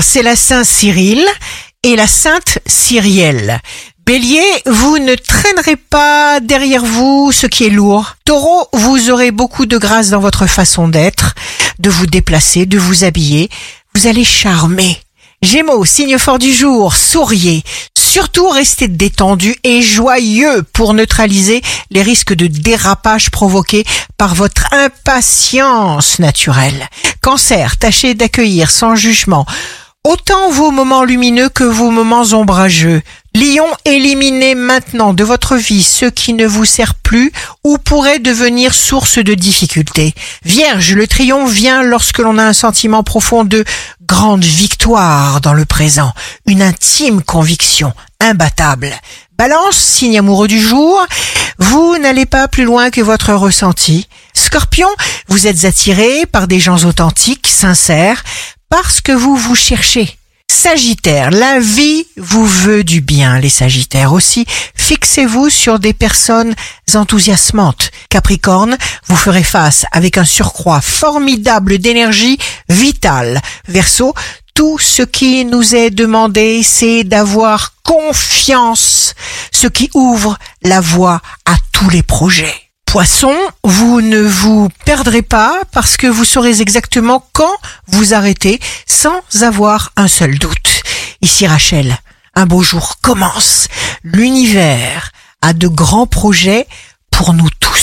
c'est la Saint Cyril et la Sainte Cyrielle. Bélier, vous ne traînerez pas derrière vous ce qui est lourd. Taureau, vous aurez beaucoup de grâce dans votre façon d'être, de vous déplacer, de vous habiller. Vous allez charmer. Gémeaux, signe fort du jour, souriez. Surtout restez détendu et joyeux pour neutraliser les risques de dérapage provoqués par votre impatience naturelle. Cancer, tâchez d'accueillir sans jugement autant vos moments lumineux que vos moments ombrageux. Lion, éliminez maintenant de votre vie ce qui ne vous sert plus ou pourrait devenir source de difficultés. Vierge, le triomphe vient lorsque l'on a un sentiment profond de grande victoire dans le présent, une intime conviction imbattable. Balance, signe amoureux du jour, vous n'allez pas plus loin que votre ressenti. Scorpion, vous êtes attiré par des gens authentiques, sincères, parce que vous vous cherchez. Sagittaire, la vie vous veut du bien, les Sagittaires aussi. Fixez-vous sur des personnes enthousiasmantes. Capricorne, vous ferez face avec un surcroît formidable d'énergie vitale. Verseau, tout ce qui nous est demandé, c'est d'avoir confiance, ce qui ouvre la voie à tous les projets. Poisson, vous ne vous perdrez pas parce que vous saurez exactement quand vous arrêtez sans avoir un seul doute. Ici Rachel, un beau jour commence. L'univers a de grands projets pour nous tous.